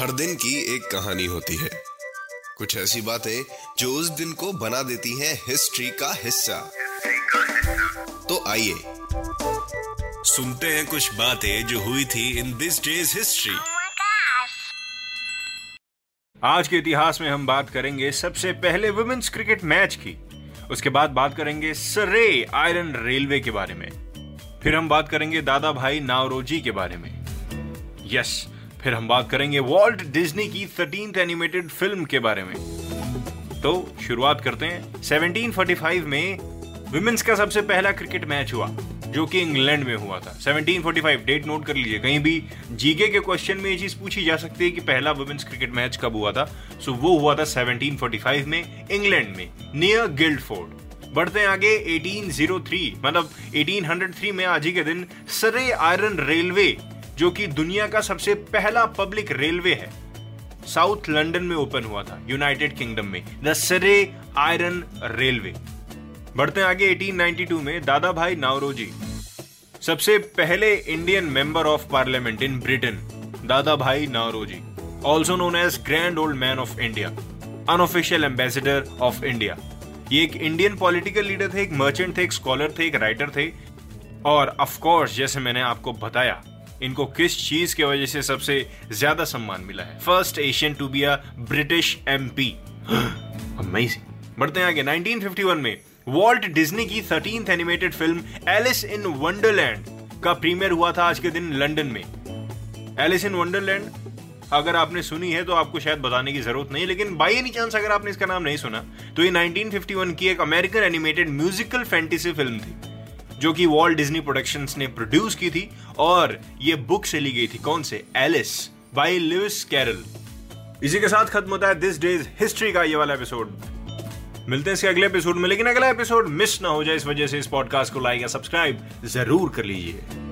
हर दिन की एक कहानी होती है। कुछ ऐसी बातें जो उस दिन को बना देती हैं हिस्ट्री का हिस्सा। तो आइए सुनते हैं कुछ बातें जो हुई थी इन दिस डेज़ हिस्ट्री! आज के इतिहास में हम बात करेंगे सबसे पहले वुमेन्स क्रिकेट मैच की। उसके बाद बात करेंगे सरे आयरन रेलवे के बारे में। फिर हम बात करेंगे दादा भाई नावरोजी के बारे में। यस फिर हम बात करेंगे वॉल्ट डिज्नी की थर्टींथ एनिमेटेड फ़िल्म के बारे में। तो शुरुआत करते हैं। 1745 में विमेंस का सबसे पहला क्रिकेट मैच हुआ जो कि इंग्लैंड में हुआ था। 1745 डेट नोट कर लीजिए। कहीं भी जीके के क्वेश्चन में ये चीज़ पूछी जा सकती है कि पहला वुमेन्स क्रिकेट मैच कब हुआ था। सो so, वो हुआ था 1745 में इंग्लैंड में नियर गिल्डफोर्ड बढ़ते हैं आगे 1803 मतलब 1803 में आज ही के दिन सरे आयरन रेलवे, जो कि दुनिया का सबसे पहला पब्लिक रेलवे है, साउथ लंदन में ओपन हुआ था, यूनाइटेड किंगडम में, द सरे आयरन रेलवे। बढ़ते हैं आगे 1892 में दादा भाई नावरोजी सबसे पहले Indian member of parliament in Britain Dadabhai Naoroji also known as grand old man of India unofficial ambassador of India ये एक इंडियन पॉलिटिकल लीडर थे, एक मर्चेंट थे, एक स्कॉलर थे, एक राइटर थे। और ऑफ़ कोर्स जैसे मैंने आपको बताया, इनको किस चीज़ की वजह से सबसे ज़्यादा सम्मान मिला है? First Asian to be a British MP amazing बढ़ते हैं आगे। 1951 में वॉल्ट डिज्नी की thirteenth animated film Alice in Wonderland का प्रीमियर हुआ था आज के दिन लंदन में। एलिस इन वंडरलैंड अगर आपने सुनी है तो आपको शायद बताने की ज़रूरत नहीं, लेकिन बाई एनी चांस अगर आपने इसका नाम नहीं सुना तो ये 1951 की एक American animated musical fantasy film थी, जो कि वॉल्ट डिज्नी प्रोडक्शंस ने प्रोड्यूस की थी, और ये बुक से ली गई थी, कौन से? एलिस बाय लुइस कैरल इसी के साथ खत्म होता है दिस डेज़ हिस्ट्री का ये वाला एपिसोड मिलते हैं इसके अगले एपिसोड में, लेकिन अगला एपिसोड मिस ना हो जाए, इस वजह से इस पॉडकास्ट को लाइक या सब्सक्राइब ज़रूर कर लीजिए।